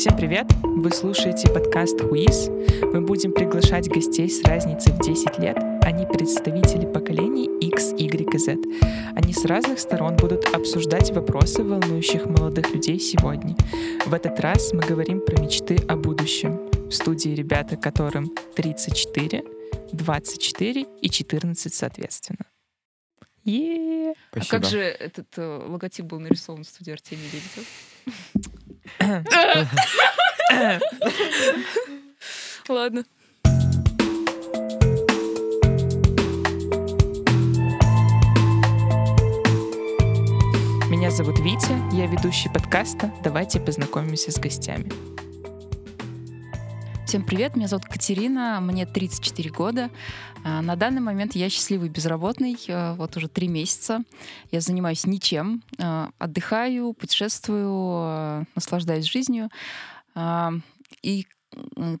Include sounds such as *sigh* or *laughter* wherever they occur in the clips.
Всем привет! Вы слушаете подкаст «Хуиз». Мы будем приглашать гостей с разницей в 10 лет. Они представители поколений X, Y и Z. Они с разных сторон будут обсуждать вопросы, волнующих молодых людей сегодня. В этот раз мы говорим про мечты о будущем. В студии ребята, которым 34, 24 и 14 соответственно. е А как же этот э, логотип был нарисован в студии Артемия Лебедев? Ладно. Меня зовут Витя, я ведущий подкаста «Давайте познакомимся с гостями». Всем привет, меня зовут Катерина, мне 34 года. А, на данный момент я счастливый безработный, а, вот уже три месяца. Я занимаюсь ничем, а, отдыхаю, путешествую, наслаждаюсь жизнью. И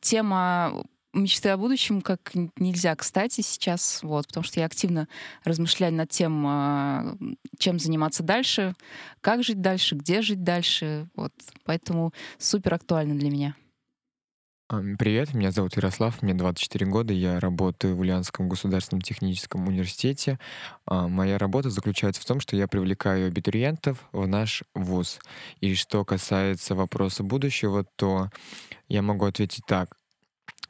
тема мечты о будущем как нельзя кстати сейчас, вот, потому что я активно размышляю над тем, чем заниматься дальше, как жить дальше, где жить дальше, вот, поэтому супер актуально для меня. Привет, меня зовут Ярослав, мне 24 года, я работаю в Ульяновском государственном техническом университете. А, моя работа заключается в том, что я привлекаю абитуриентов в наш вуз. И что касается вопроса будущего, то я могу ответить так.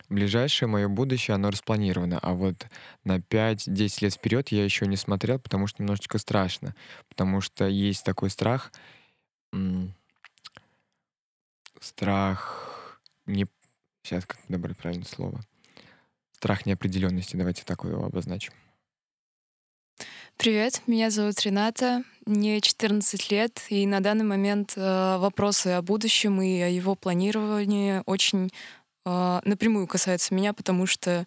Ближайшее мое будущее, оно распланировано, а вот на 5-10 лет вперед я еще не смотрел, потому что немножечко страшно, потому что есть такой страх, страх не Сейчас как добавить правильное слово. Страх неопределенности. Давайте такое его обозначим. Привет, меня зовут Рената, мне 14 лет, и на данный момент э, вопросы о будущем и о его планировании очень э, напрямую касаются меня, потому что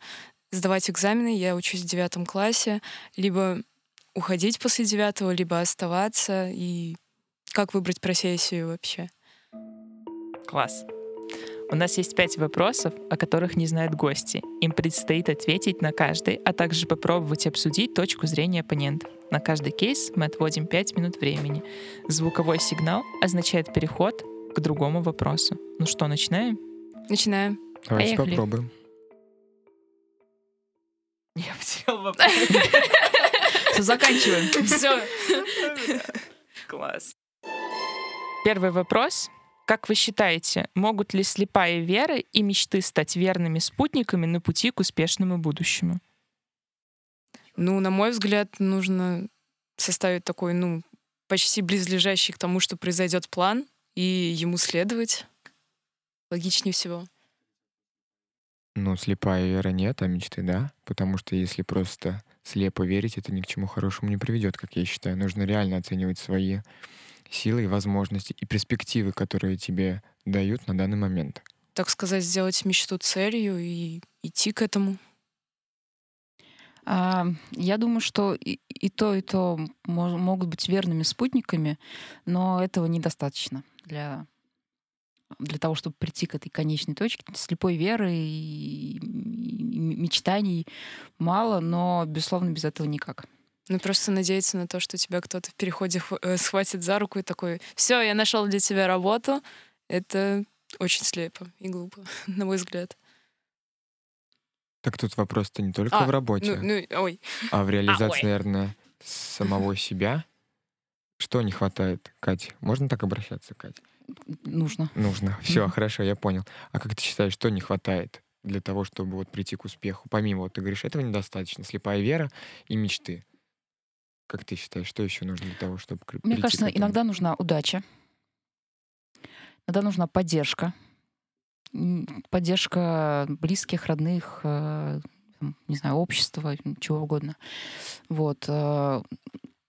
сдавать экзамены я учусь в девятом классе, либо уходить после девятого, либо оставаться, и как выбрать профессию вообще. Класс. У нас есть пять вопросов, о которых не знают гости. Им предстоит ответить на каждый, а также попробовать обсудить точку зрения оппонента. На каждый кейс мы отводим 5 минут времени. Звуковой сигнал означает переход к другому вопросу. Ну что, начинаем? Начинаем. Давайте Поехали. попробуем. Я потерял вопрос. *laughs* Заканчиваем. Все. Класс. Первый вопрос как вы считаете, могут ли слепая вера и мечты стать верными спутниками на пути к успешному будущему? Ну, на мой взгляд, нужно составить такой, ну, почти близлежащий к тому, что произойдет план, и ему следовать. Логичнее всего. Ну, слепая вера нет, а мечты да. Потому что если просто слепо верить, это ни к чему хорошему не приведет, как я считаю. Нужно реально оценивать свои силы и возможности и перспективы, которые тебе дают на данный момент. Так сказать, сделать мечту целью и идти к этому. А, я думаю, что и, и то, и то могут быть верными спутниками, но этого недостаточно для, для того, чтобы прийти к этой конечной точке. Слепой веры и, и мечтаний мало, но, безусловно, без этого никак. Ну, просто надеяться на то, что тебя кто-то в переходе э, схватит за руку и такой, все, я нашел для тебя работу, это очень слепо и глупо, *laughs* на мой взгляд. Так тут вопрос-то не только а, в работе, ну, ну, ой. а в *laughs* реализации, а, наверное, самого себя. Что не хватает, Катя? Можно так обращаться, Катя? Нужно. Нужно. Все, хорошо, я понял. А как ты считаешь, что не хватает для того, чтобы вот прийти к успеху? Помимо, вот ты говоришь, этого недостаточно. Слепая вера и мечты. Как ты считаешь, что еще нужно для того, чтобы Мне кажется, иногда нужна удача, иногда нужна поддержка, поддержка близких, родных, э, не знаю, общества, чего угодно. Вот. Э,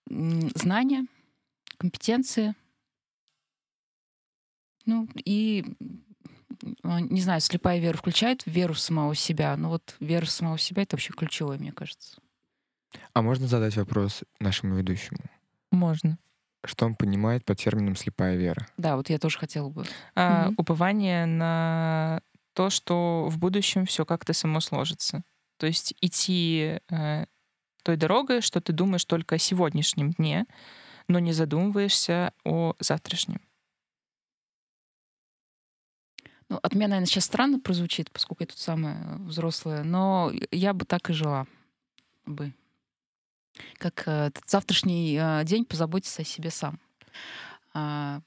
знания, компетенции. Ну, и не знаю, слепая вера включает веру в самого себя. Но вот вера в самого себя — это вообще ключевое, мне кажется. А можно задать вопрос нашему ведущему? Можно. Что он понимает под термином слепая вера? Да, вот я тоже хотела бы. А, угу. Упование на то, что в будущем все как-то само сложится. То есть идти э, той дорогой, что ты думаешь только о сегодняшнем дне, но не задумываешься о завтрашнем. Ну, от меня, наверное, сейчас странно прозвучит, поскольку я тут самая взрослая, но я бы так и жила бы. Как э, этот завтрашний э, день позаботиться о себе сам. А,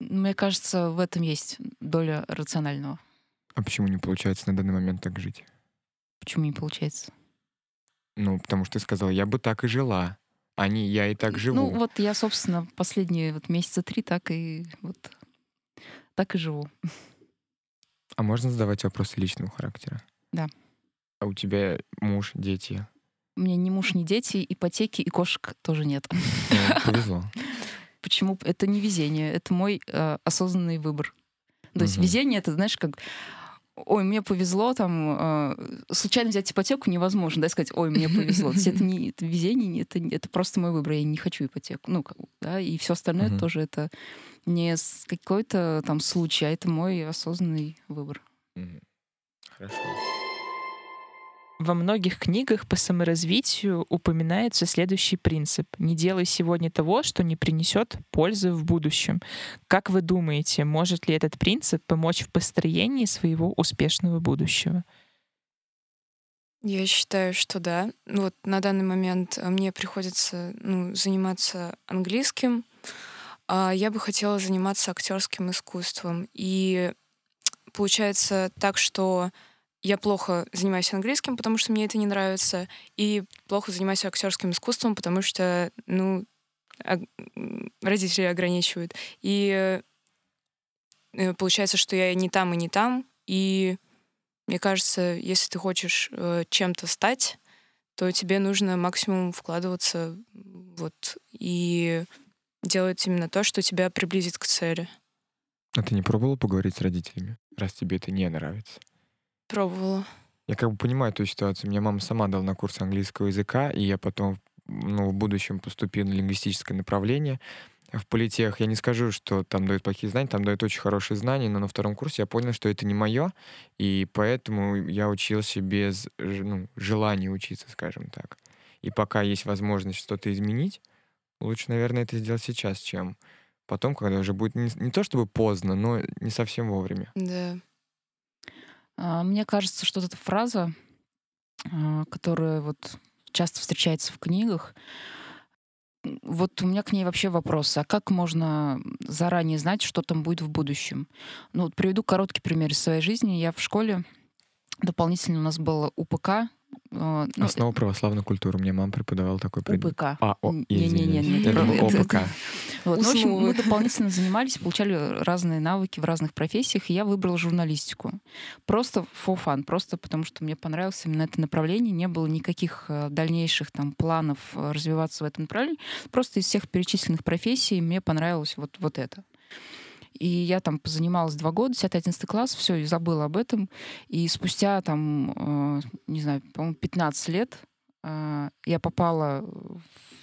мне кажется, в этом есть доля рационального. А почему не получается на данный момент так жить? Почему не получается? Ну, потому что ты сказал, я бы так и жила. А не я и так живу. Ну, вот я, собственно, последние вот месяца три так и вот так и живу. А можно задавать вопросы личного характера? Да. А у тебя муж, дети? У меня ни муж, ни дети, ипотеки и кошек тоже нет. Повезло. *laughs* Почему? Это не везение, это мой э, осознанный выбор. То есть везение это, знаешь, как ой, мне повезло, там, э, случайно взять ипотеку невозможно, да, сказать, ой, мне повезло. То есть это не *laughs* это везение, это, это просто мой выбор, я не хочу ипотеку. Ну, да, и все остальное Мгм. тоже это не какой-то там случай, а это мой осознанный выбор. Мгм. Хорошо. Во многих книгах по саморазвитию упоминается следующий принцип. Не делай сегодня того, что не принесет пользы в будущем. Как вы думаете, может ли этот принцип помочь в построении своего успешного будущего? Я считаю, что да. Вот на данный момент э, мне приходится ну, заниматься английским. А я бы хотела заниматься актерским искусством. И получается так, что я плохо занимаюсь английским, потому что мне это не нравится, и плохо занимаюсь актерским искусством, потому что, ну, родители ограничивают. И э, получается, что я не там и не там, и мне кажется, если ты хочешь э, чем-то стать, то тебе нужно максимум вкладываться вот и делать именно то, что тебя приблизит к цели. А ты не пробовала поговорить с родителями, раз тебе это не нравится? Пробовала. Я как бы понимаю эту ситуацию. Меня мама сама дала на курс английского языка, и я потом ну, в будущем поступил на лингвистическое направление. В политех я не скажу, что там дают плохие знания, там дают очень хорошие знания, но на втором курсе я понял, что это не мое, и поэтому я учился без ну, желания учиться, скажем так. И пока есть возможность что-то изменить, лучше, наверное, это сделать сейчас, чем потом, когда уже будет не, не то чтобы поздно, но не совсем вовремя. Да. А, Мне кажется, что эта фраза, а, которая вот часто встречается в книгах, вот у меня к ней вообще вопрос. А как можно заранее знать, что там будет в будущем? Ну, вот приведу короткий пример из своей жизни. Я в школе дополнительно у нас было УПК. Э, ну, Основа православной культуры. Мне мама преподавала такой предмет. УПК. А, о, не-не-не, Я это- ОПК. Вот. Ну, в общем, мы дополнительно занимались, получали разные навыки в разных профессиях, и я выбрала журналистику. Просто for fun, просто потому что мне понравилось именно это направление, не было никаких э, дальнейших там планов э, развиваться в этом направлении. Просто из всех перечисленных профессий мне понравилось вот, вот это. И я там позанималась два года, 10-11 класс, все, и забыла об этом. И спустя там, э, не знаю, по-моему, 15 лет э, я попала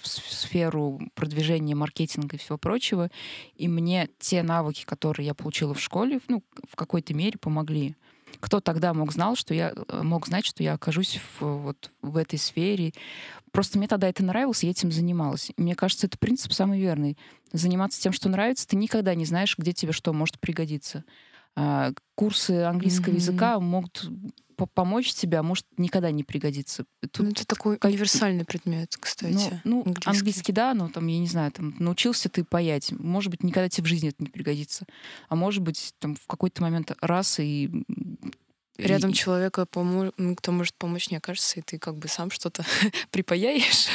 в сферу продвижения, маркетинга и всего прочего, и мне те навыки, которые я получила в школе, ну, в какой-то мере помогли. Кто тогда мог знал, что я э, мог знать, что я окажусь в, вот в этой сфере? Просто мне тогда это нравилось, я этим занималась. И мне кажется, это принцип самый верный. Заниматься тем, что нравится, ты никогда не знаешь, где тебе что может пригодиться. А, Курсы английского Мгм. языка могут по- помочь тебе, а может никогда не пригодиться. Тут Ну, это такой как- универсальный предмет, ну, кстати. ну, английский. английский. да, но там, я не знаю, там научился ты паять. Может быть, никогда тебе в жизни это не пригодится. А может быть, там в какой-то момент раз и... Рядом и- человека, помо- кто может помочь, не окажется, и ты как бы сам что-то *laughs* припаяешь.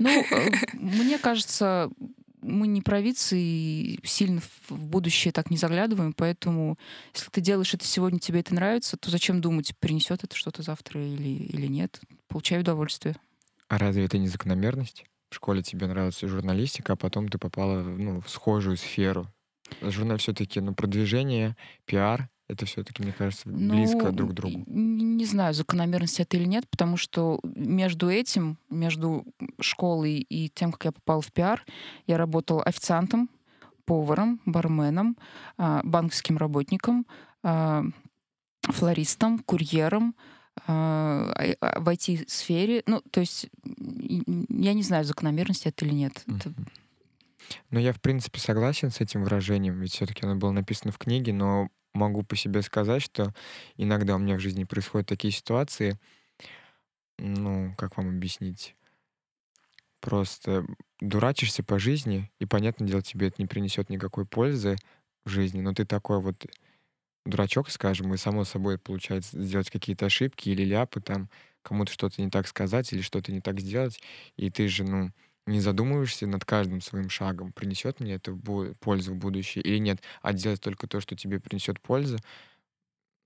Ну, э, *laughs* мне кажется, мы не провидцы и сильно в- будущее так не заглядываем, поэтому если ты делаешь это сегодня, тебе это нравится, то зачем думать, принесет это что-то завтра или, или нет? Получай удовольствие. А разве это не закономерность? В школе тебе нравилась журналистика, а потом ты попала ну, в схожую сферу. Журнал все-таки, ну, продвижение, пиар, это все-таки, мне кажется, близко Ну, друг к другу. Не знаю, закономерность это или нет, потому что между этим, между школой и тем, как я попала в пиар, я работала официантом, поваром, барменом, а, банковским работником, а, флористом, курьером а, в IT-сфере. Ну, то есть я не знаю, закономерность это или нет. Это- Мгм. Ну, я, в принципе, согласен с этим выражением, ведь все-таки оно было написано в книге, но могу по себе сказать, что иногда у меня в жизни происходят такие ситуации, ну, как вам объяснить? Просто дурачишься по жизни, и, понятное дело, тебе это не принесет никакой пользы в жизни, но ты такой вот дурачок, скажем, и само собой получается сделать какие-то ошибки или ляпы, там, кому-то что-то не так сказать или что-то не так сделать, и ты же, ну, не задумываешься над каждым своим шагом, принесет мне это пользу в будущее или нет, а делать только то, что тебе принесет пользу,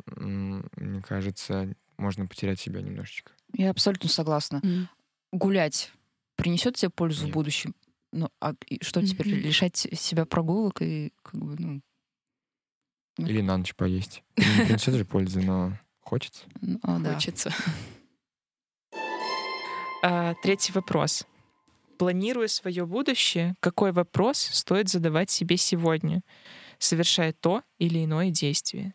мне кажется, можно потерять себя немножечко. Я абсолютно согласна. Mm. Гулять принесет тебе пользу нет. в будущем? Ну, а что теперь, mm-hmm. лишать себя прогулок и как бы, ну... ну или на ночь поесть. Не принесет же пользы, но хочется. О, да. Хочется. *laughs* А, третий вопрос планируя свое будущее, какой вопрос стоит задавать себе сегодня, совершая то или иное действие?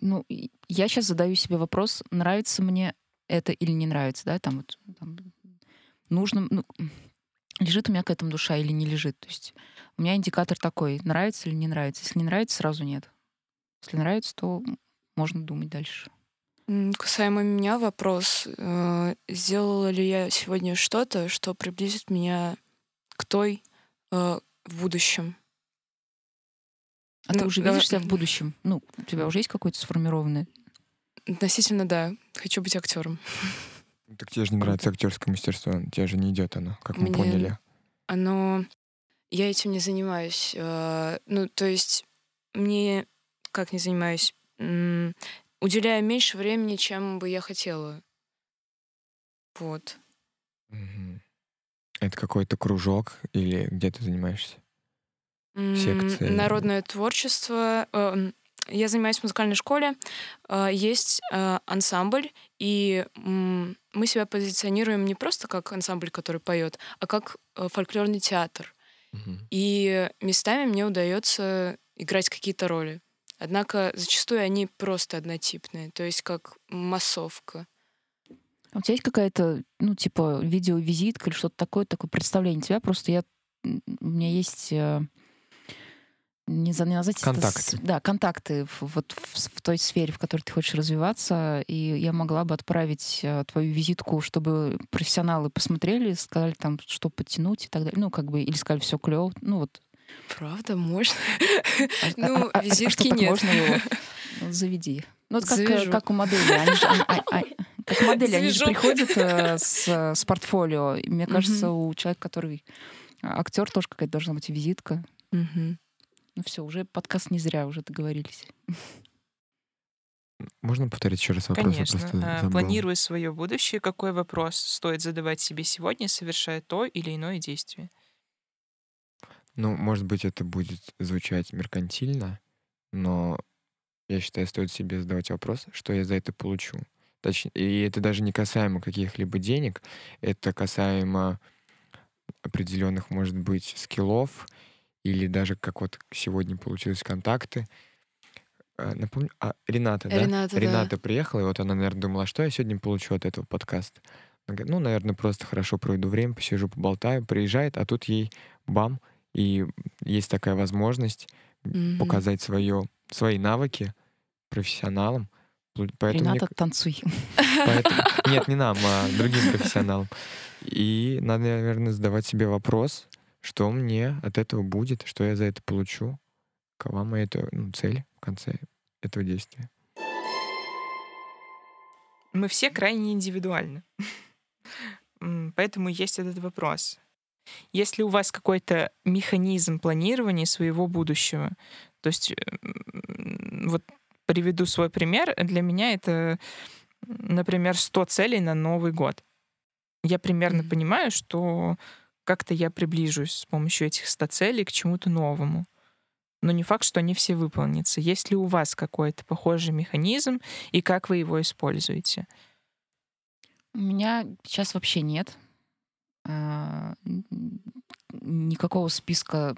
Ну, я сейчас задаю себе вопрос, нравится мне это или не нравится, да, там вот там, нужно, ну, лежит у меня к этому душа или не лежит. То есть у меня индикатор такой, нравится или не нравится. Если не нравится, сразу нет. Если нравится, то можно думать дальше. Касаемо меня вопрос, э, сделала ли я сегодня что-то, что приблизит меня к той э, в будущем? А ну, ты уже да. видишь себя в будущем? Ну, у тебя уже есть какой-то сформированный? Относительно, да. Хочу быть актером. Так тебе же не нравится актерское мастерство, тебе же не идет оно, как мы Мне поняли. Оно... Я этим не занимаюсь. Э, ну, то есть мне... Как не занимаюсь? Уделяю меньше времени, чем бы я хотела. Вот. Угу. Это какой-то кружок или где ты занимаешься? Секция? Народное творчество. Эм, я занимаюсь в музыкальной школе. Э, есть э, ансамбль, и мы себя позиционируем не просто как ансамбль, который поет, а как э, фольклорный театр. Угу. И местами мне удается играть какие-то роли. Однако зачастую они просто однотипные, то есть как массовка. А у тебя есть какая-то, ну, типа, видеовизитка или что-то такое, такое представление тебя? Просто я... У меня есть... Э, не, за, не назвать контакты. Это, да, контакты в, вот в, в той сфере, в которой ты хочешь развиваться, и я могла бы отправить э, твою визитку, чтобы профессионалы посмотрели, сказали там, что подтянуть и так далее. Ну, как бы, или сказали, все клево. Ну, вот Правда, можно? А, *laughs* ну, а, а, визитки нет. Можно его? *laughs* Ну, заведи. Ну, вот как, как у модели. Они же, а, а, как модели, они же приходят э, *laughs* с, с портфолио. И мне кажется, у человека, который актер, тоже какая-то должна быть визитка. Ну все, уже подкаст не зря, уже договорились. Можно повторить еще раз вопрос? Конечно. Планируя свое будущее, какой вопрос стоит задавать себе сегодня, совершая то или иное действие? Ну, может быть, это будет звучать меркантильно, но я считаю, стоит себе задавать вопрос, что я за это получу. Точнее, и это даже не касаемо каких-либо денег, это касаемо определенных, может быть, скиллов или даже как вот сегодня получилось контакты. А, напомню, а, Рената, да? Рената, Рената да. приехала, и вот она, наверное, думала, что я сегодня получу от этого подкаста. Она говорит, ну, наверное, просто хорошо проведу время, посижу, поболтаю. Приезжает, а тут ей бам — и есть такая возможность mm-hmm. показать свое, свои навыки профессионалам. Поэтому Рената, мне... танцуй. Поэтому... *laughs* Нет, не нам, а другим профессионалам. И надо, наверное, задавать себе вопрос, что мне от этого будет, что я за это получу, какова моя это, ну, цель в конце этого действия. Мы все крайне индивидуальны. Поэтому есть этот вопрос. Если у вас какой-то механизм планирования своего будущего, то есть вот приведу свой пример, для меня это, например, 100 целей на Новый год. Я примерно mm-hmm. понимаю, что как-то я приближусь с помощью этих 100 целей к чему-то новому. Но не факт, что они все выполнятся. Есть ли у вас какой-то похожий механизм и как вы его используете? У меня сейчас вообще нет. А, никакого списка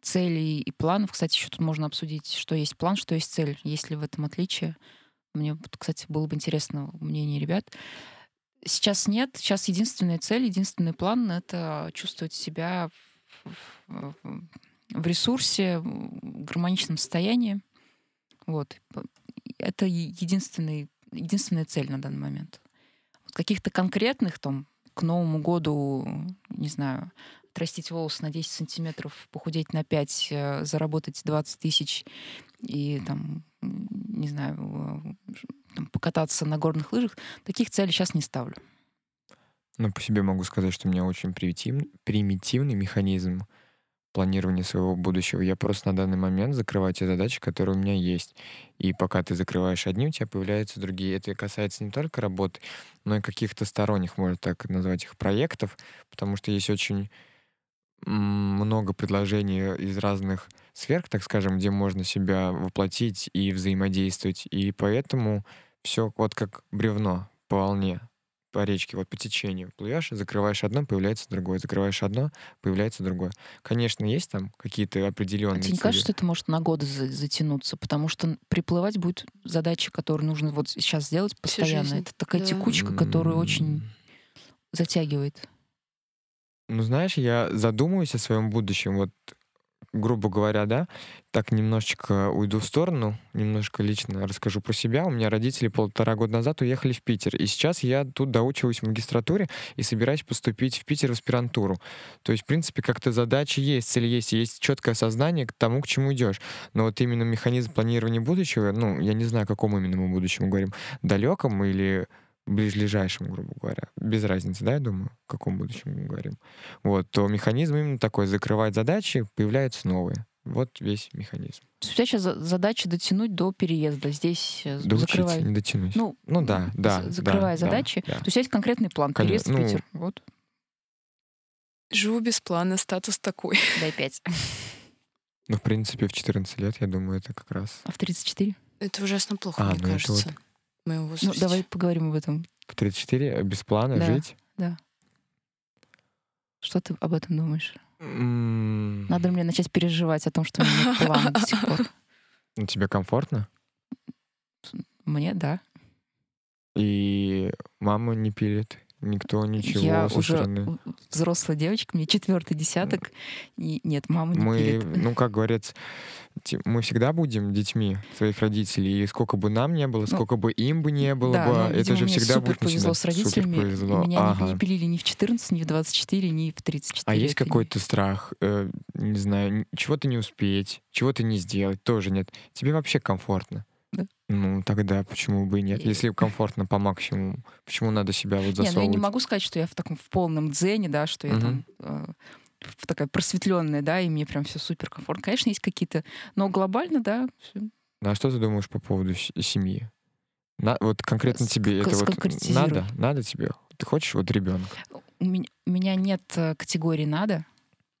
целей и планов. Кстати, еще тут можно обсудить, что есть план, что есть цель. Есть ли в этом отличие? Мне, кстати, было бы интересно мнение ребят. Сейчас нет. Сейчас единственная цель, единственный план — это чувствовать себя в, в, ресурсе, в гармоничном состоянии. Вот. Это единственный, единственная цель на данный момент. Вот каких-то конкретных там к Новому году, не знаю, отрастить волосы на 10 сантиметров, похудеть на 5, э, заработать 20 тысяч и там, не знаю, там, покататься на горных лыжах, таких целей сейчас не ставлю. Ну, по себе могу сказать, что у меня очень примитив... примитивный механизм планирования своего будущего. Я просто на данный момент закрываю те задачи, которые у меня есть. И пока ты закрываешь одни, у тебя появляются другие. Это касается не только работы, но и каких-то сторонних, можно так назвать их, проектов, потому что есть очень много предложений из разных сфер, так скажем, где можно себя воплотить и взаимодействовать. И поэтому все вот как бревно по волне, по речке, вот по течению. Плывешь, закрываешь одно, появляется другое. Закрываешь одно, появляется другое. Конечно, есть там какие-то определенные... А тебе не кажется, что это может на годы затянуться? Потому что приплывать будет задача, которую нужно вот сейчас сделать постоянно. Это такая да. текучка, которую очень затягивает. Ну, знаешь, я задумываюсь о своем будущем. Вот грубо говоря, да, так немножечко уйду в сторону, немножко лично расскажу про себя. У меня родители полтора года назад уехали в Питер, и сейчас я тут доучиваюсь в магистратуре и собираюсь поступить в Питер в аспирантуру. То есть, в принципе, как-то задачи есть, цели есть, есть четкое сознание к тому, к чему идешь. Но вот именно механизм планирования будущего, ну, я не знаю, о каком именно мы будущем говорим, далеком или ближайшем, грубо говоря, без разницы, да, я думаю, в каком будущем мы говорим, вот, то механизм именно такой, закрывать задачи, появляются новые. Вот весь механизм. У тебя сейчас задача дотянуть до переезда. Здесь э, да закрывай. не дотянуть. Ну, ну да, да. Закрывая да, задачи. Да, да. То есть есть конкретный план. Конечно, Переезд в Питер. Ну, вот. Живу без плана, статус такой. *laughs* Дай пять. Ну, в принципе, в 14 лет, я думаю, это как раз... А в 34? Это ужасно плохо, а, мне ну кажется. Вот моем возрасте. Ну, давай поговорим об этом. В 34 э, без плана да, жить? Да. Что ты об этом думаешь? Mm. Надо мне начать переживать о том, что у меня нет плана до сих пор. *laughs* Тебе комфортно? Мне, да. И мама не пилит? Никто ничего Я со уже стороны. взрослая девочка, мне четвертый десяток, и нет, мама не мы, пилит. Ну, как говорится, мы всегда будем детьми своих родителей, и сколько бы нам не было, ну, сколько бы им бы не было да, бы, ну, это же всегда супер будет повезло с родителями. Супер повезло. Меня ага. не, не пилили ни в 14, ни в 24, ни в 34. А есть какой-то страх, э, не знаю, чего-то не успеть, чего-то не сделать, тоже нет. Тебе вообще комфортно? Ну, тогда почему бы и нет? Если комфортно по максимуму, почему надо себя вот засовывать? Не, ну я не могу сказать, что я в таком в полном дзене, да, что я угу. там э, такая просветленная, да, и мне прям все супер комфортно. Конечно, есть какие-то, но глобально, да. Всё. Ну, а что ты думаешь по поводу семьи? На, вот конкретно тебе это вот надо, надо тебе? Ты хочешь вот ребенка? У меня, у меня нет э, категории надо.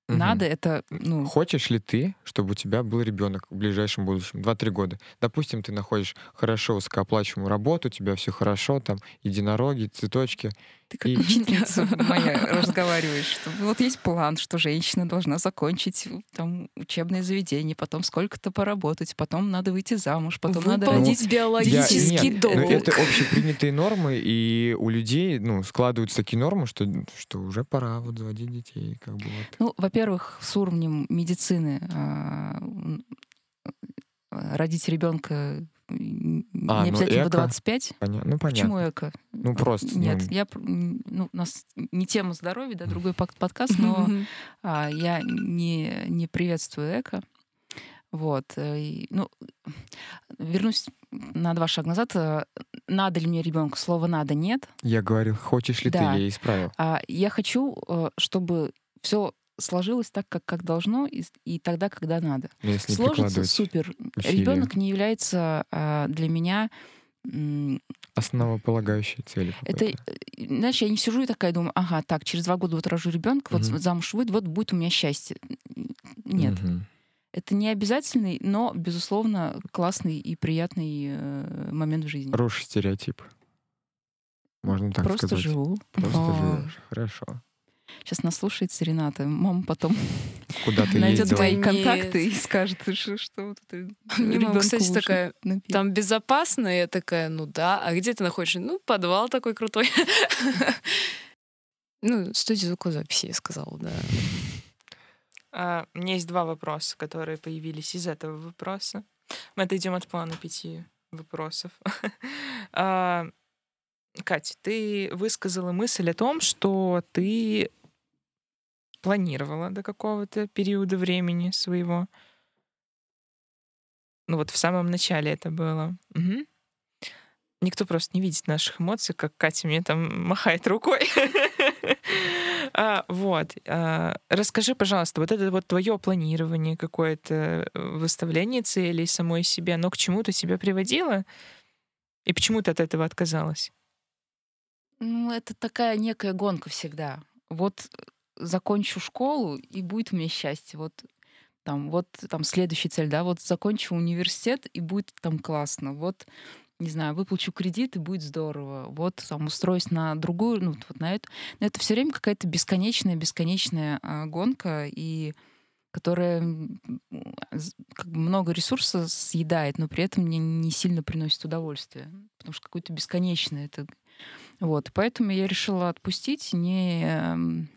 Угу. Надо это, ну... Хочешь ли ты, чтобы у тебя был ребенок в ближайшем будущем, 2-3 года? Допустим, ты находишь хорошо высокооплачиваемую работу, у тебя все хорошо, там, единороги, цветочки, ты как и... учительница *laughs* моя *laughs* разговариваешь, что вот есть план, что женщина должна закончить там учебное заведение, потом сколько-то поработать, потом надо выйти замуж, потом Выполнить надо родить ну, биологический я, долг. Это общепринятые нормы, и у людей ну, складываются такие нормы, что, что уже пора вот заводить детей. Как бы вот. Ну, во-первых, с уровнем медицины а, родить ребенка а, не ну, обязательно эко? в 25. Поня... Ну, понятно. Почему эко? Ну, просто. Нет, ну... я, ну, у нас не тема здоровья, да, другой *laughs* подкаст, но а, я не, не приветствую эко. Вот. Э, и, ну, вернусь на два шага назад. Э, надо ли мне ребенка? Слова надо нет. Я говорил, хочешь ли да. ты, я исправил. А, я хочу, э, чтобы все сложилось так, как, как должно, и, и тогда, когда надо. Если Сложится супер. Ребенок не является а, для меня основополагающей целью. Это, знаешь, я не сижу и такая думаю, ага, так, через два года вот рожу ребенка, вот угу. замуж выйду, вот будет у меня счастье. Нет. Угу. Это не обязательный, но, безусловно, классный и приятный э, момент в жизни. Рушь стереотип. Можно так Просто сказать. живу. Просто О. живешь. Хорошо. Сейчас нас слушается Рената. Мама потом *laughs* Куда ты найдет ездила? твои контакты и скажет, что, что вот это *laughs* Не мама, кстати, такая, напил. там безопасно. Я такая, ну да. А где ты находишься? Ну, подвал такой крутой. *laughs* Ну, студия звукозаписи, я сказала, да. А, у меня есть два вопроса, которые появились из этого вопроса. Мы отойдем от плана пяти вопросов. А, Катя, ты высказала мысль о том, что ты планировала до какого-то периода времени своего. Ну вот в самом начале это было. Угу. Никто просто не видит наших эмоций, как Катя мне там *laughs* махает рукой. *laughs* А, вот. А, расскажи, пожалуйста, вот это вот твое планирование, какое-то э, выставление целей самой себе, оно к чему-то тебя приводило? И почему ты от этого отказалась? Ну, это такая некая гонка всегда. Вот э, закончу школу, и будет у меня счастье. Вот там, вот там следующая цель, да, вот закончу университет, и будет там классно. Вот не знаю, выплачу кредит, и будет здорово. Вот там устроюсь на другую, ну, вот на эту. Но это все время какая-то бесконечная, бесконечная а, гонка, и которая как бы много ресурса съедает, но при этом мне не сильно приносит удовольствие, потому что какое-то бесконечное это. Вот, поэтому я решила отпустить, не эм,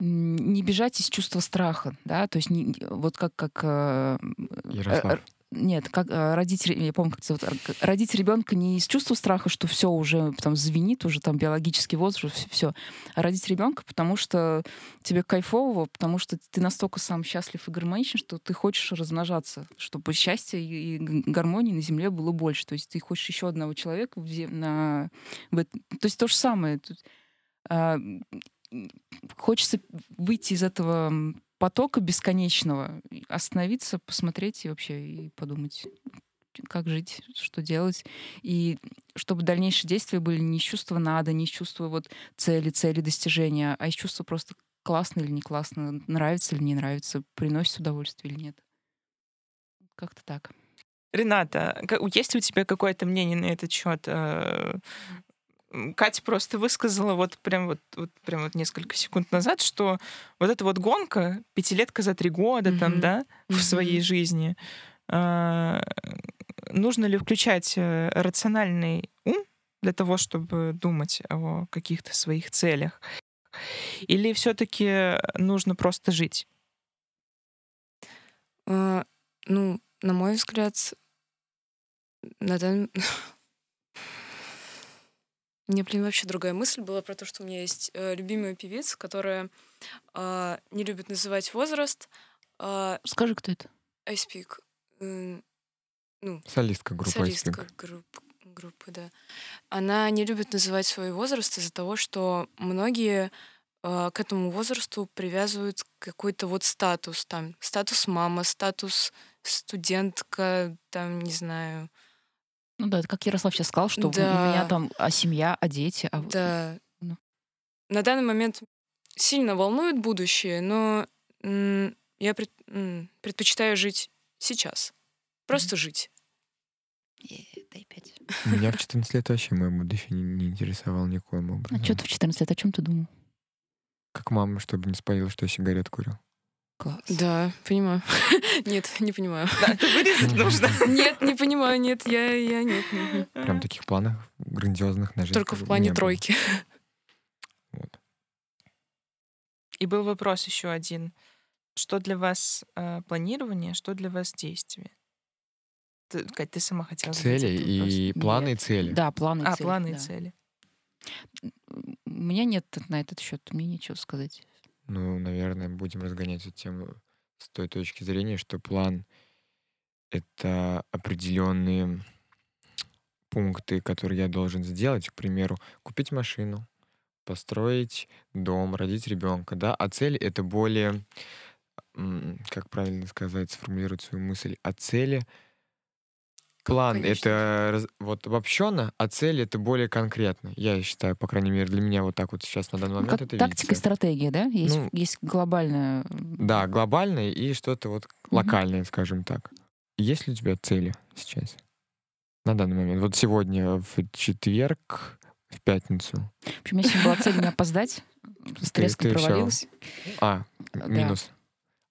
не бежать из чувства страха, да, то есть не, вот как как э, Ярослав. Нет, как э, родить, я помню, как зовут, родить ребенка не из чувства страха, что все уже там звенит, уже там биологический возраст, все, а родить ребенка, потому что тебе кайфово, потому что ты настолько сам счастлив и гармоничен, что ты хочешь размножаться, чтобы счастья и гармонии на Земле было больше. То есть ты хочешь еще одного человека на... То есть то же самое. А, хочется выйти из этого потока бесконечного, остановиться, посмотреть и вообще и подумать, как жить, что делать. И чтобы дальнейшие действия были не из чувства надо, не из чувства вот цели, цели достижения, а из чувства просто классно или не классно, нравится или не нравится, приносит удовольствие или нет. Как-то так. Рената, есть у тебя какое-то мнение на этот счет? Э, Катя просто высказала вот прям вот, вот прям вот несколько секунд назад, что вот эта вот гонка пятилетка за три года mm-hmm. там, да, mm-hmm. в своей жизни, э, нужно ли включать э, рациональный ум для того, чтобы думать о каких-то своих целях, или все-таки нужно просто жить? Uh, ну, на мой взгляд, на данный *laughs* мне, блин, вообще другая мысль была про то, что у меня есть э, любимая певица, которая э, не любит называть возраст. Э, Скажи, кто это? I Speak. Э, ну, солистка группы солистка групп, группы, да. Она не любит называть свой возраст из-за того, что многие э, к этому возрасту привязывают какой-то вот статус, там, статус мама, статус студентка, там, не знаю, ну да, это как Ярослав сейчас сказал, что да. у меня там а семья, а дети. А... Да. Ну. На данный момент сильно волнует будущее, но я пред, предпочитаю жить сейчас. Просто mm-hmm. жить. Yeah, дай пять. Меня в *laughs* 14 лет вообще мое будущее не, не интересовало никоим образом. А что ты в 14 лет, о чем ты думал? Как мама, чтобы не спалил, что я сигарет курил. Класс. Да, понимаю. *laughs* нет, не понимаю. Да, это вырезать нужно. нет, не понимаю, нет, я, я нет, нет. Прям таких планов грандиозных на жизнь. Только в плане тройки. Вот. И был вопрос еще один. Что для вас э, планирование, что для вас действие? Ты, Кать, ты сама хотела Цели и планы нет. и цели. Да, планы и а, цели. А, планы да. и цели. У меня нет на этот счет, мне нечего сказать. Ну, наверное, будем разгонять эту тему с той точки зрения, что план — это определенные пункты, которые я должен сделать. К примеру, купить машину, построить дом, родить ребенка, да, а цель — это более, как правильно сказать, сформулировать свою мысль, а цели — План Конечно. это вот обобщенно, а цель это более конкретно. Я считаю, по крайней мере, для меня вот так вот сейчас на данный момент как это тактика видится. и стратегия, да? Есть, ну, есть глобальная. Да, глобальная и что-то вот локальное, угу. скажем так. Есть ли у тебя цели сейчас? На данный момент. Вот сегодня в четверг, в пятницу. В общем, если была цель не опоздать, с треском провалилась. А, минус.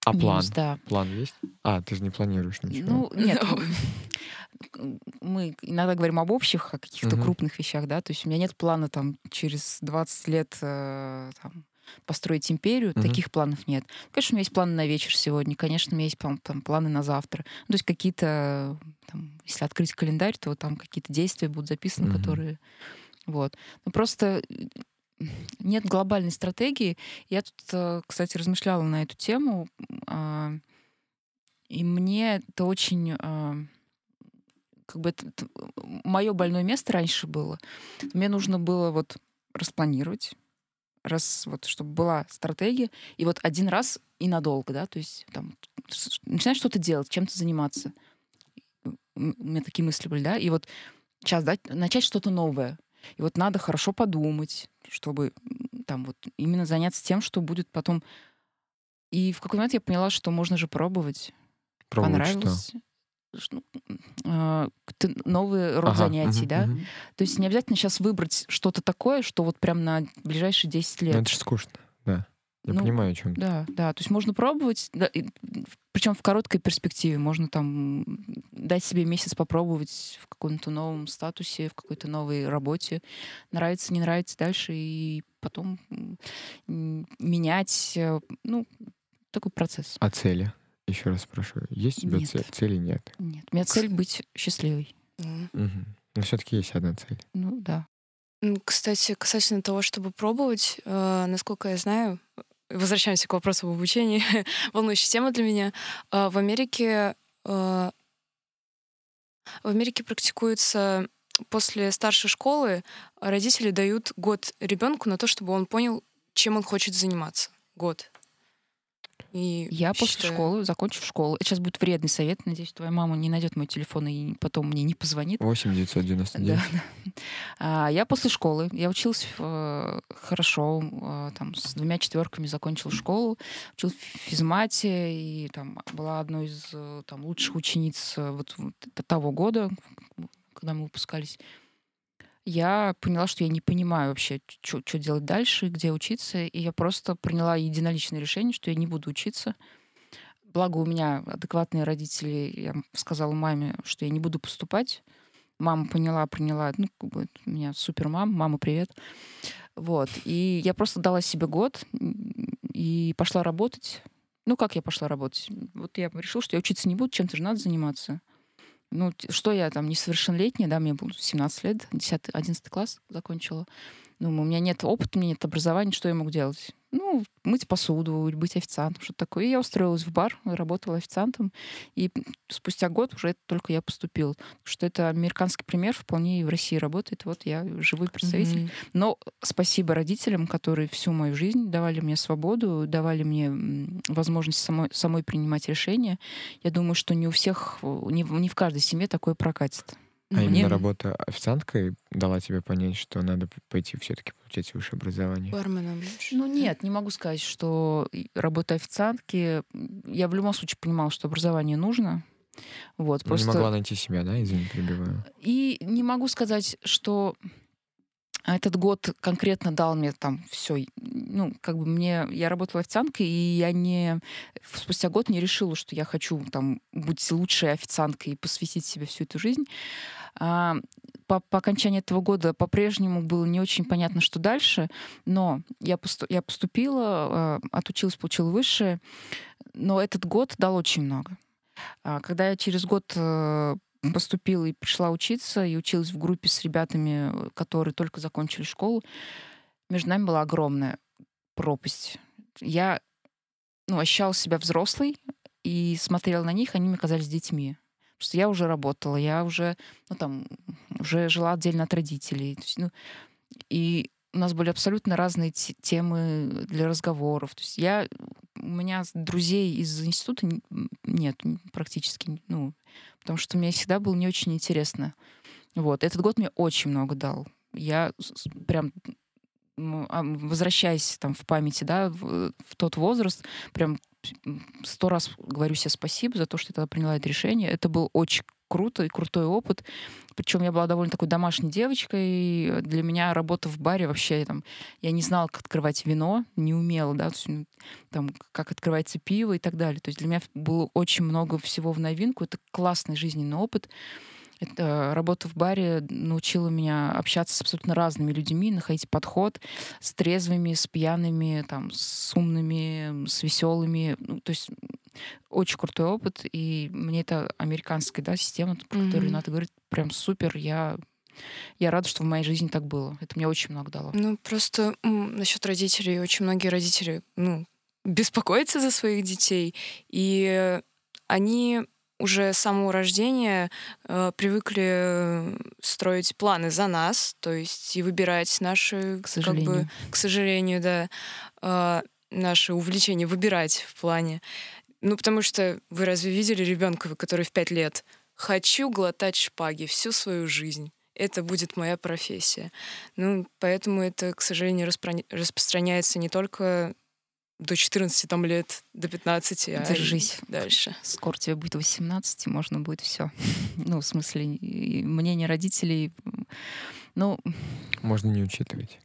А план? Минус, да. План есть? А, ты же не планируешь Ну, ничего. нет. *laughs* Мы иногда говорим об общих, о каких-то угу. крупных вещах, да. То есть у меня нет плана там через 20 лет э, там, построить империю, Мгм. таких планов нет. Конечно, у меня есть планы на вечер сегодня, конечно, у меня есть там, там планы на завтра. Ну, то есть какие-то, там, если открыть календарь, то там какие-то действия будут записаны, Мгм. которые... Вот. Ну, просто нет глобальной стратегии. Я тут, э, кстати, размышляла на эту тему, а, и мне это очень... а, Как бы это мое больное место раньше было. Мне нужно было вот распланировать, раз вот, чтобы была стратегия, и вот один раз и надолго, да, то есть там начинаешь что-то делать, чем-то заниматься. У меня такие мысли были, да, и вот сейчас, да, начать что-то новое. И вот надо хорошо подумать, чтобы там вот именно заняться тем, что будет потом. И в какой момент я поняла, что можно же пробовать. Пробовать что? Понравилось. Ш- ну, а, новый род Ага, занятий, мгм, да. мгм. То есть не обязательно сейчас выбрать что-то такое, что вот прям на ближайшие 10 лет. Ну, это же скучно, да. Я Ну, понимаю, о чем ты. Да, да. То есть можно пробовать, причем в короткой перспективе. Можно там дать себе месяц попробовать в каком-то новом статусе, в какой-то новой работе. Нравится, не нравится дальше, и потом менять. э, Ну, такой процесс. А цели? Еще раз спрашиваю. Есть у тебя Нет. цель? Цели нет. Нет. У меня цель быть счастливой. М. Мгм. Но все-таки есть одна цель. Ну, да. Кстати, касательно того, чтобы пробовать, э, насколько я знаю, возвращаемся к вопросу об обучении, *laughs* волнующая тема для меня. Э, в Америке э, в Америке практикуется после старшей школы родители дают год ребенку на то, чтобы он понял, чем он хочет заниматься. Год. И Я после считаю- школы, закончив школу, сейчас будет вредный совет, надеюсь, твоя мама не найдет мой телефон и потом мне не позвонит. 8 999. Да, да. А, я после школы, я училась э, хорошо, э, там с двумя четверками закончила школу, училась в физмате и там была одной из э, там лучших учениц вот, вот того года, когда мы выпускались. Я поняла, что я не понимаю вообще, что делать дальше, где учиться, и я просто приняла единоличное решение, что я не буду учиться. Благо у меня адекватные родители, я сказала маме, что я не буду поступать. Мама поняла, приняла, ну, как бы у меня супер мама, мама, привет. Вот. И я просто дала себе год и пошла работать. Ну, как я пошла работать? Вот я решила, что я учиться не буду, чем-то же надо заниматься. Ну, что я там, несовершеннолетняя, да, мне было 17 лет, 10 11 класс закончила. Ну, у меня нет опыта, у меня нет образования, что я могу делать? Ну, мыть посуду, быть официантом, что-то такое. И я устроилась в бар, работала официантом. И спустя год уже только я поступила. Что это американский пример, вполне и в России работает. Вот я живой представитель. Мгм. Но спасибо родителям, которые всю мою жизнь давали мне свободу, давали мне возможность самой, самой принимать решения. Я думаю, что не у всех, э, не, не в каждой семье такое прокатит. А Мне- именно работа официанткой дала тебе понять, что надо пойти все-таки получать высшее образование. Барменом. Ну нет, не могу сказать, что работа официантки. Я в любом случае понимала, что образование нужно. Вот, Ну, просто... Не могла найти себя, да? Извини, перебиваю. И не могу сказать, что этот год конкретно дал мне там все. Ну, как бы мне... Я работала официанткой, и я не... Спустя год не решила, что я хочу там быть лучшей официанткой и посвятить себе всю эту жизнь. А, по, по окончании этого года по-прежнему было не очень понятно, что дальше, но я, посту- я поступила, э, отучилась, получила высшее, но этот год дал очень много. А, Когда я через год э, поступила и пришла учиться, и училась в группе с ребятами, которые только закончили школу, между нами была огромная пропасть. Я ну, ощущала себя взрослой и смотрела на них, они мне казались детьми. Что я уже работала, я уже, ну, там, уже жила отдельно от родителей. То есть, ну, и у нас были абсолютно разные те- темы для разговоров. То есть я, у меня друзей из института нет практически, ну, потому что мне всегда было не очень интересно. Вот. Этот год мне очень много дал. Я прям возвращаясь там в памяти, да, в, в тот возраст, прям сто раз говорю себе спасибо за то, что я тогда приняла это решение. Это был очень круто и крутой опыт. Причем я была довольно такой домашней девочкой. И для меня работа в баре вообще там... Я не знала, как открывать вино, не умела, да, есть, ну, там, как открывается пиво и так далее. То есть для меня было очень много всего в новинку. Это классный жизненный опыт. Это работа в баре научила меня общаться с абсолютно разными людьми, находить подход с трезвыми, с пьяными, там, с умными, с веселыми. Ну, то есть очень крутой опыт, и мне это американская да, система, про Мгм. которую Рената говорит, прям супер. Я, я рада, что в моей жизни так было. Это мне очень много дало. Ну, просто насчет родителей. Очень многие родители, ну, беспокоятся за своих детей, и они уже с самого рождения э, привыкли э, строить планы за нас, то есть и выбирать наши, К как сожалению. бы, к сожалению, да, э, наши увлечения выбирать в плане. Ну, потому что вы разве видели ребенка, который в пять лет хочу глотать шпаги всю свою жизнь? Это будет моя профессия. Ну, поэтому это, к сожалению, распро- распространяется не только до 14 там, лет, до 15, а Держись. дальше. Скоро тебе будет 18, и можно будет все. *laughs* Ну, в смысле, мнение родителей. Ну, Можно не учитывать.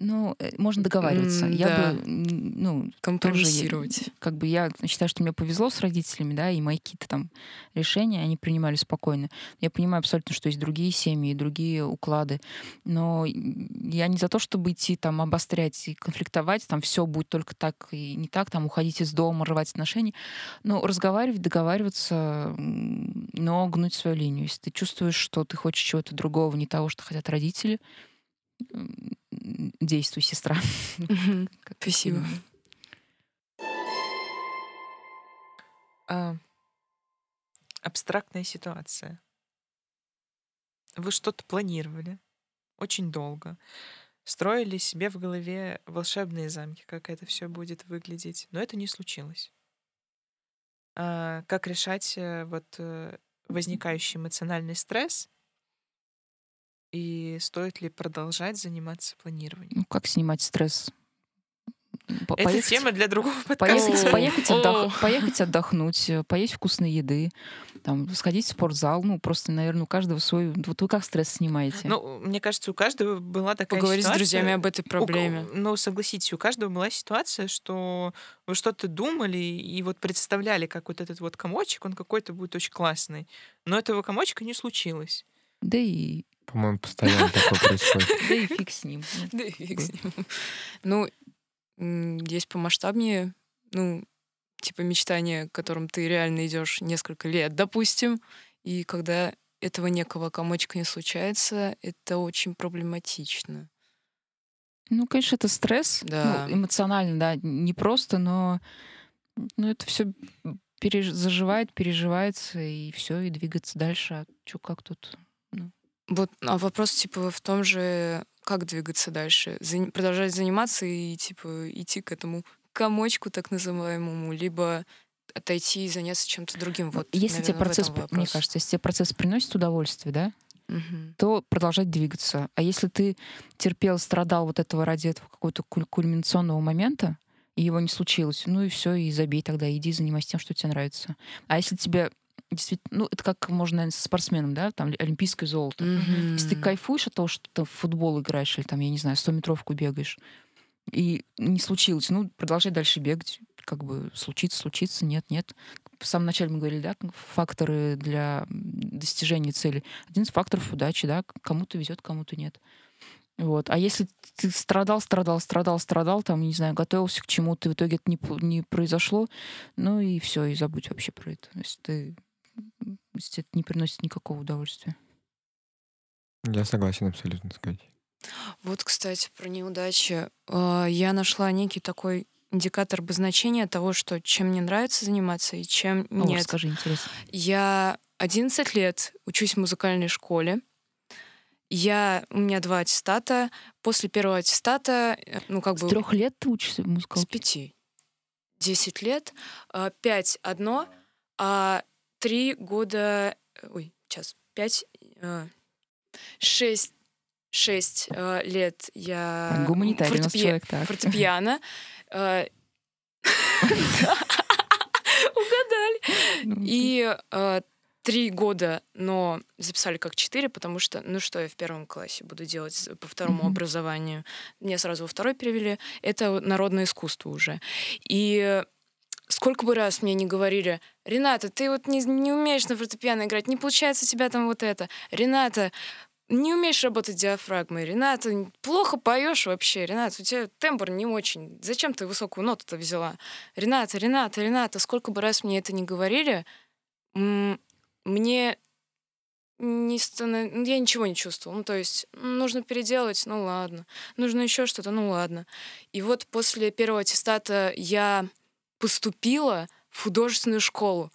Ну, э, можно договариваться. М, Я да. бы, ну, тоже, Компромиссировать. как бы я считаю, что мне повезло с родителями, да, и мои какие-то там решения они принимали спокойно. Я понимаю абсолютно, что есть другие семьи другие уклады, но я не за то, чтобы идти там обострять и конфликтовать, там все будет только так и не так, там уходить из дома, рвать отношения. Но разговаривать, договариваться, но гнуть свою линию. Если ты чувствуешь, что ты хочешь чего-то другого, не того, что хотят родители, действуй, сестра. *laughs* Спасибо. А, абстрактная ситуация. Вы что-то планировали очень долго, строили себе в голове волшебные замки, как это все будет выглядеть, но это не случилось. А, как решать э, вот э, возникающий эмоциональный стресс и стоит ли продолжать заниматься планированием? Ну, как снимать стресс? По- Это поехать- тема для другого *laughs* подкаста. Поехать, поехать, отдох- *laughs* поехать отдохнуть, э, поесть вкусной еды, там, сходить в спортзал. Ну, просто, наверное, у каждого свой... Вот вы как стресс снимаете? Ну, мне кажется, у каждого была такая Поговорить с ситуация. друзьями об этой У проблеме. Ну, согласитесь, у каждого была ситуация, что вы что-то думали и вот представляли, как вот этот вот комочек, он какой-то будет очень классный. Но этого комочка не случилось. Да и, По-моему, постоянно такое происходит. *laughs* да и фиг с ним. *laughs* Да и фиг с ним. Ну, есть помасштабнее, ну, типа мечтания, к которым ты реально идешь несколько лет, допустим, и когда этого некого комочка не случается, это очень проблематично. Ну, конечно, это стресс. Да. Ну, эмоционально, да, не просто, но ну, это все заживает, переживается, и все, и двигаться дальше. А чё, как тут? Вот, а вопрос, типа, в том же, как двигаться дальше? Зан- продолжать заниматься и, типа, идти к этому комочку так называемому, либо отойти и заняться чем-то другим. Вот, если тебе наверно, в процесс, мне кажется, если тебе процесс приносит удовольствие, да, Мгм. то продолжать двигаться. А если ты терпел, страдал вот этого ради этого какого-то куль- кульминационного момента, и его не случилось, ну и все, и забей тогда, иди занимайся тем, что тебе нравится. А если тебе действительно, ну это как можно, наверное, со спортсменом, да, там олимпийское золото. Мгм. Если ты кайфуешь от того, что ты в футбол играешь или там, я не знаю, 100-метровку бегаешь, и не случилось, ну, продолжай дальше бегать. Как бы случится, случится, нет, нет. В самом начале мы говорили, да, факторы для достижения цели. Один из факторов удачи, да, кому-то везет, кому-то нет. Вот. А если ты страдал, страдал, страдал, страдал, там, не знаю, готовился к чему-то, в итоге это не, не произошло, ну и все, и забудь вообще про это. Если ты это не приносит никакого удовольствия. Я согласен абсолютно с Катей. Вот, кстати, про неудачи. Э, Я нашла некий такой индикатор обозначения того, что чем мне нравится заниматься и чем О, нет. расскажи, интересно. Я 11 лет учусь в музыкальной школе. Я, у меня два аттестата. После первого аттестата, э, ну, как С бы... трех лет ты учишься в С музыкалке? пяти. Десять лет. а, Пять одно, а три года... э, Ой, сейчас. Пять... э, Шесть... Шесть э, лет я... Гуманитарий фортепи- человек, так. Фортепиано. Да, *laughs* *laughs* Угадали. Ну, И э, три года, но записали как четыре, потому что, ну что я в первом классе буду делать по второму образованию? Меня сразу во второй перевели. Это народное искусство уже. И сколько бы раз мне не говорили, Рената, ты вот не, не умеешь на фортепиано играть, не получается у тебя там вот это. Рената, не умеешь работать диафрагмой. Рената, плохо поешь вообще. Рената, у тебя тембр не очень. Зачем ты высокую ноту-то взяла? Рената, Рената, Рената, сколько бы раз мне это не говорили, мне не станов... я ничего не чувствовала. Ну, то есть, нужно переделать, ну ладно. Нужно еще что-то, ну ладно. И вот после первого аттестата я поступила в художественную школу.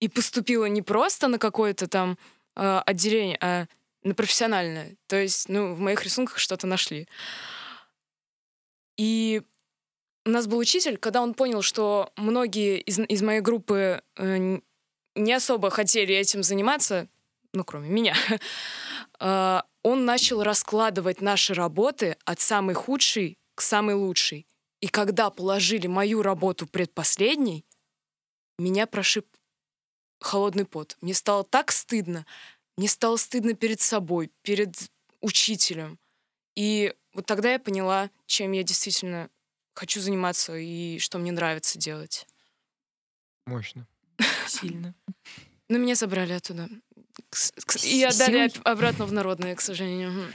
И поступила не просто на какое-то там э, отделение, а на профессиональное. То есть, ну, в моих рисунках что-то нашли. И у нас был учитель, когда он понял, что многие из, из моей группы э, не особо хотели этим заниматься, ну, кроме меня, э, *laughs* он начал раскладывать наши работы от самой худшей к самой лучшей. И когда положили мою работу предпоследней, меня прошиб холодный пот. Мне стало так стыдно. Мне стало стыдно перед собой, перед учителем. И вот тогда я поняла, чем я действительно хочу заниматься и что мне нравится делать. Мощно. Сильно. *laughs* Но меня забрали оттуда. И отдали обратно в народное, к сожалению.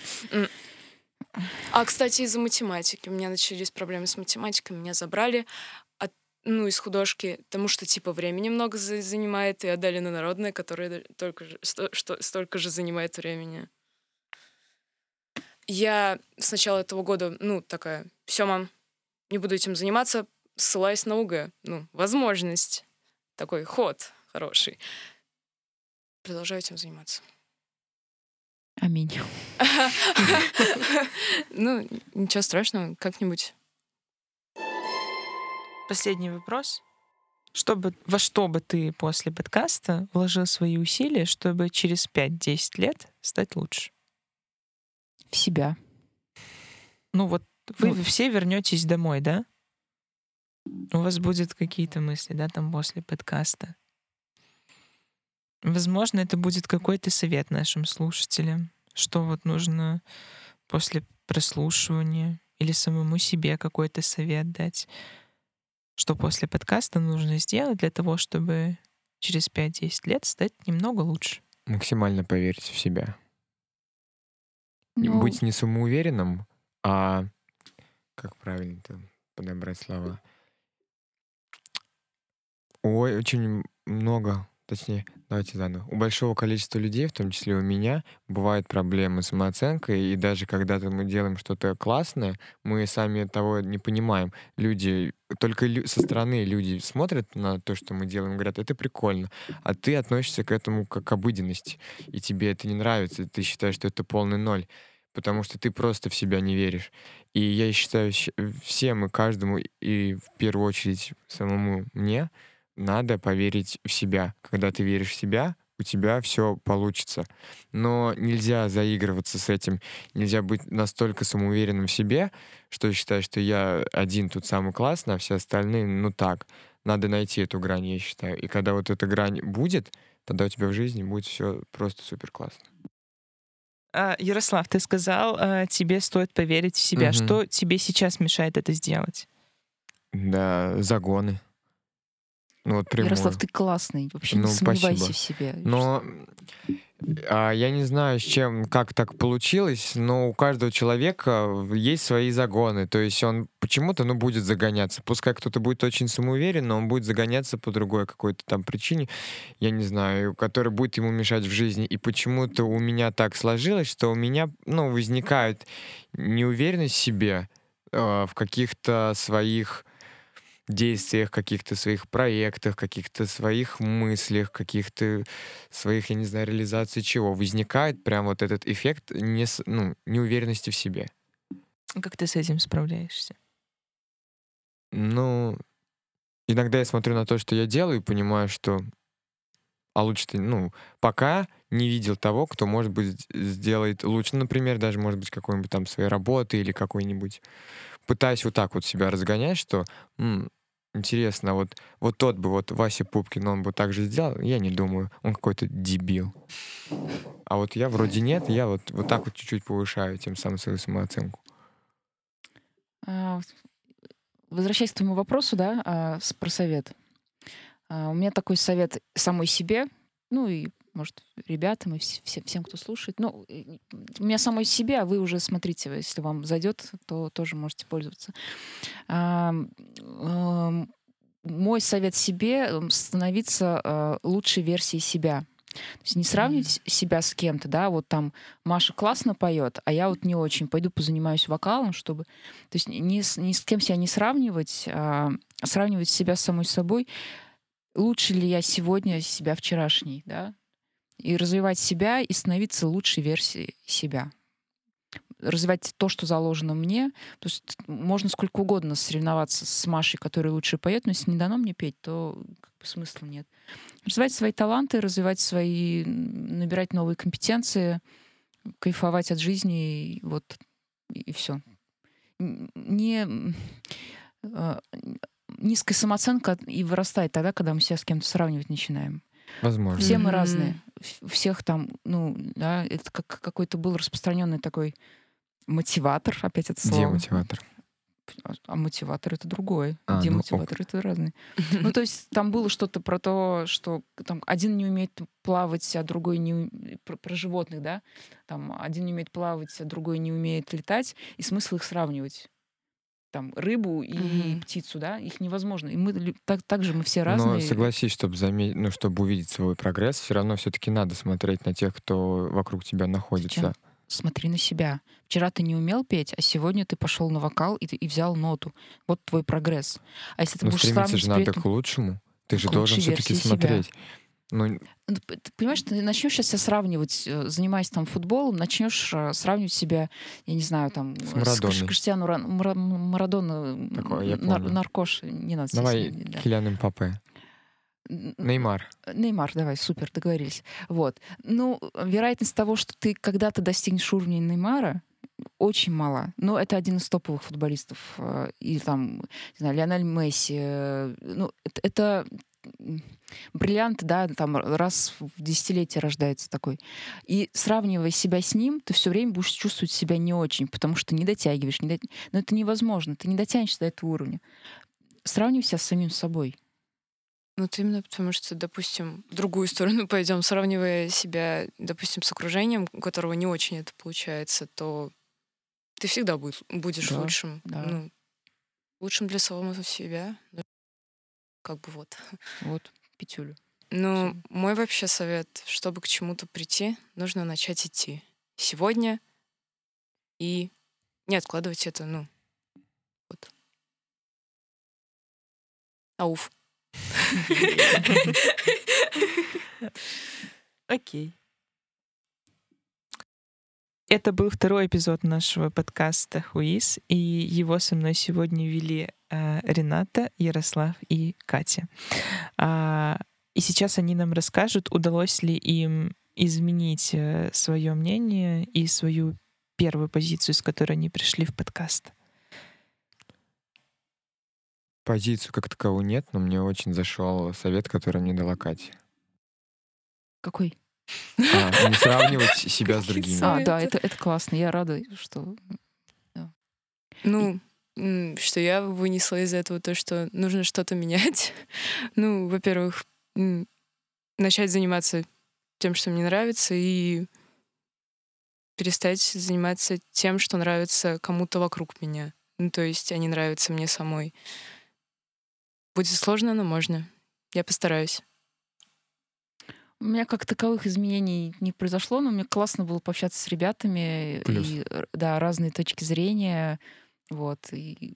А, кстати, из-за математики. У меня начались проблемы с математикой, меня забрали от, ну, из художки, потому что, типа, времени много занимает, и отдали на народное, которое только же, сто, что, столько же занимает времени. Я с начала этого года, ну, такая, все, мам, не буду этим заниматься, ссылаясь на УГ. Ну, возможность. Такой ход хороший. Продолжаю этим заниматься. Аминь. *laughs* Ну, ничего страшного, как-нибудь. Последний вопрос. Чтобы, во что бы ты после подкаста вложил свои усилия, чтобы через 5-10 лет стать лучше? В себя. Ну вот вы Ну, все вернетесь домой, да? У вас будут какие-то мысли, да, там после подкаста. Возможно, это будет какой-то совет нашим слушателям, что вот нужно после прослушивания или самому себе какой-то совет дать, что после подкаста нужно сделать для того, чтобы через 5-10 лет стать немного лучше. Максимально поверить в себя. Не Ну, Быть не самоуверенным, а как правильно-то подобрать слова? Ой, очень много, точнее, давайте заново. У большого количества людей, в том числе у меня, бывают проблемы с самооценкой, и даже когда-то мы делаем что-то классное, мы сами того не понимаем. Люди, только лю- со стороны люди смотрят на то, что мы делаем, говорят, это прикольно, а ты относишься к этому как к обыденности, и тебе это не нравится, ты считаешь, что это полный ноль, потому что ты просто в себя не веришь. И я считаю, всем и каждому, и в первую очередь самому мне, надо поверить в себя. Когда ты веришь в себя, у тебя все получится. Но нельзя заигрываться с этим. Нельзя быть настолько самоуверенным в себе, что считать, что я один тут самый классный, а все остальные, ну так. Надо найти эту грань, я считаю. И когда вот эта грань будет, тогда у тебя в жизни будет все просто супер классно. А, Ярослав, ты сказал, а, тебе стоит поверить в себя. Мгм. Что тебе сейчас мешает это сделать? Да, загоны. Ну вот прямую. Ярослав, ты классный. Вообще Ну, не сомневайся спасибо. в себе. Но а, я не знаю, с чем, как так получилось, но у каждого человека есть свои загоны. То есть он почему-то, ну, будет загоняться. Пускай кто-то будет очень самоуверен, но он будет загоняться по другой какой-то там причине, я не знаю, которая будет ему мешать в жизни. И почему-то у меня так сложилось, что у меня, ну, возникает неуверенность в себе э, в каких-то своих действиях, каких-то своих проектах, каких-то своих мыслях, каких-то своих, я не знаю, реализации чего. Возникает прям вот этот эффект не, ну, неуверенности в себе. Как ты с этим справляешься? Ну, иногда я смотрю на то, что я делаю, и понимаю, что а лучше-то, ну, пока не видел того, кто, может быть, сделает лучше. Ну, Например, даже, может быть, какой-нибудь там своей работы или какой-нибудь. Пытаюсь вот так вот себя разгонять, что «М, интересно, вот, вот тот бы, вот Вася Пупкин, он бы так же сделал? Я не думаю, он какой-то дебил. А вот я вроде нет, я вот, вот так вот чуть-чуть повышаю тем самым свою самооценку. А, Возвращаясь к твоему вопросу, да, а, про совет. А, у меня такой совет самой себе, ну и, может, ребятам и всем, всем кто слушает. Ну, у меня самой себе, а вы уже смотрите, если вам зайдет, то тоже можете пользоваться. Мой совет себе — становиться а, лучшей версией себя. То есть не сравнивать mm-hmm. себя с кем-то, да, вот там Маша классно поет, а я вот не очень. Пойду позанимаюсь вокалом, чтобы... То есть ни, ни с кем себя не сравнивать, а сравнивать себя с самой собой. Лучше ли я сегодня себя вчерашней, да? И развивать себя и становиться лучшей версией себя развивать то, что заложено мне. То есть можно сколько угодно соревноваться с Машей, которая лучше поет, но если не дано мне петь, то как бы смысла нет развивать свои таланты, развивать свои, набирать новые компетенции, кайфовать от жизни, и вот и все. Не э, низкая самооценка и вырастает тогда, когда мы себя с кем-то сравнивать начинаем. Возможно. Все мы разные. Всех там, ну, да, это как какой-то был распространенный такой мотиватор, опять это слово. Демотиватор. А мотиватор это другое. А, Демотиватор ну, это разные. *laughs* Ну, то есть там было что-то про то, что там один не умеет плавать, а другой не про, про животных, да? Там один не умеет плавать, а другой не умеет летать, и смысл их сравнивать там рыбу и mm-hmm. птицу, да, их невозможно. И мы так, так же мы все разные. Но согласись, чтобы заметить, ну, чтобы увидеть свой прогресс, все равно все-таки надо смотреть на тех, кто вокруг тебя находится. Зачем? смотри на себя. Вчера ты не умел петь, а сегодня ты пошел на вокал и, и взял ноту. Вот твой прогресс. А если ты Но будешь стремиться же надо к лучшему. Ты же должен все-таки смотреть. Себя. Ну... ну понимаешь, ты начнешь сейчас себя сравнивать, э, занимаясь там футболом, начнешь э, сравнивать себя, я не знаю, там, с, с Криштиану Марадона, нар, наркош, не надо. Давай, да. Килиан Мбаппе. Неймар. Неймар, давай, супер, договорились. Вот. Ну, вероятность того, что ты когда-то достигнешь уровня Неймара, очень мала. Но это один из топовых футболистов. Э, и там, не знаю, Лионель Месси. Э, ну, это, это бриллиант, да, там раз в десятилетие рождается такой. И сравнивая себя с ним, ты все время будешь чувствовать себя не очень, потому что не дотягиваешь. Не дот... Но это невозможно, ты не дотянешься до этого уровня. Сравнивай себя с самим собой. Ну, вот именно потому что, допустим, в другую сторону *laughs* пойдем, сравнивая себя, допустим, с окружением, у которого не очень это получается, то ты всегда будешь да, лучшим. Да. Ну, лучшим для самого себя. Как бы вот. Вот, пятюлю. Ну, мой вообще совет, чтобы к чему-то прийти, нужно начать идти. Сегодня и не откладывать это, ну, вот. Ауф. Окей. Это был второй эпизод нашего подкаста «Хуиз», и его со мной сегодня вели Рената, Ярослав и Катя. А, и сейчас они нам расскажут, удалось ли им изменить э, свое мнение и свою первую позицию, с которой они пришли в подкаст. Позицию как таковую нет, но мне очень зашел совет, который мне дала Катя. Какой? А, не сравнивать себя с другими. А, да, это, это классно. Я рада, что... Да. Ну, что я вынесла из этого то, что нужно что-то *laughs* менять. ну, во-первых, начать заниматься тем, что мне нравится, и перестать заниматься тем, что нравится кому-то вокруг меня. Ну, то есть они нравятся мне самой. Будет сложно, но можно. Я постараюсь. У меня как таковых изменений не произошло, но мне классно было пообщаться с ребятами. Плюс. И, да, разные точки зрения. Вот. И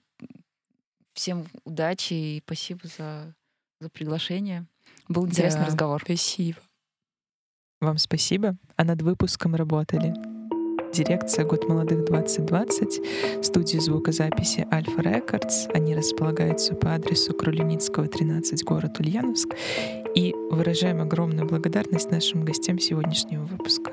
всем удачи и спасибо за, за приглашение. Был интересный да, разговор. Спасибо. Вам спасибо. А над выпуском работали дирекция «Год молодых 2020», студии звукозаписи «Альфа Рекордс». Они располагаются по адресу Крулиницкого, 13, город Ульяновск. И выражаем огромную благодарность нашим гостям сегодняшнего выпуска.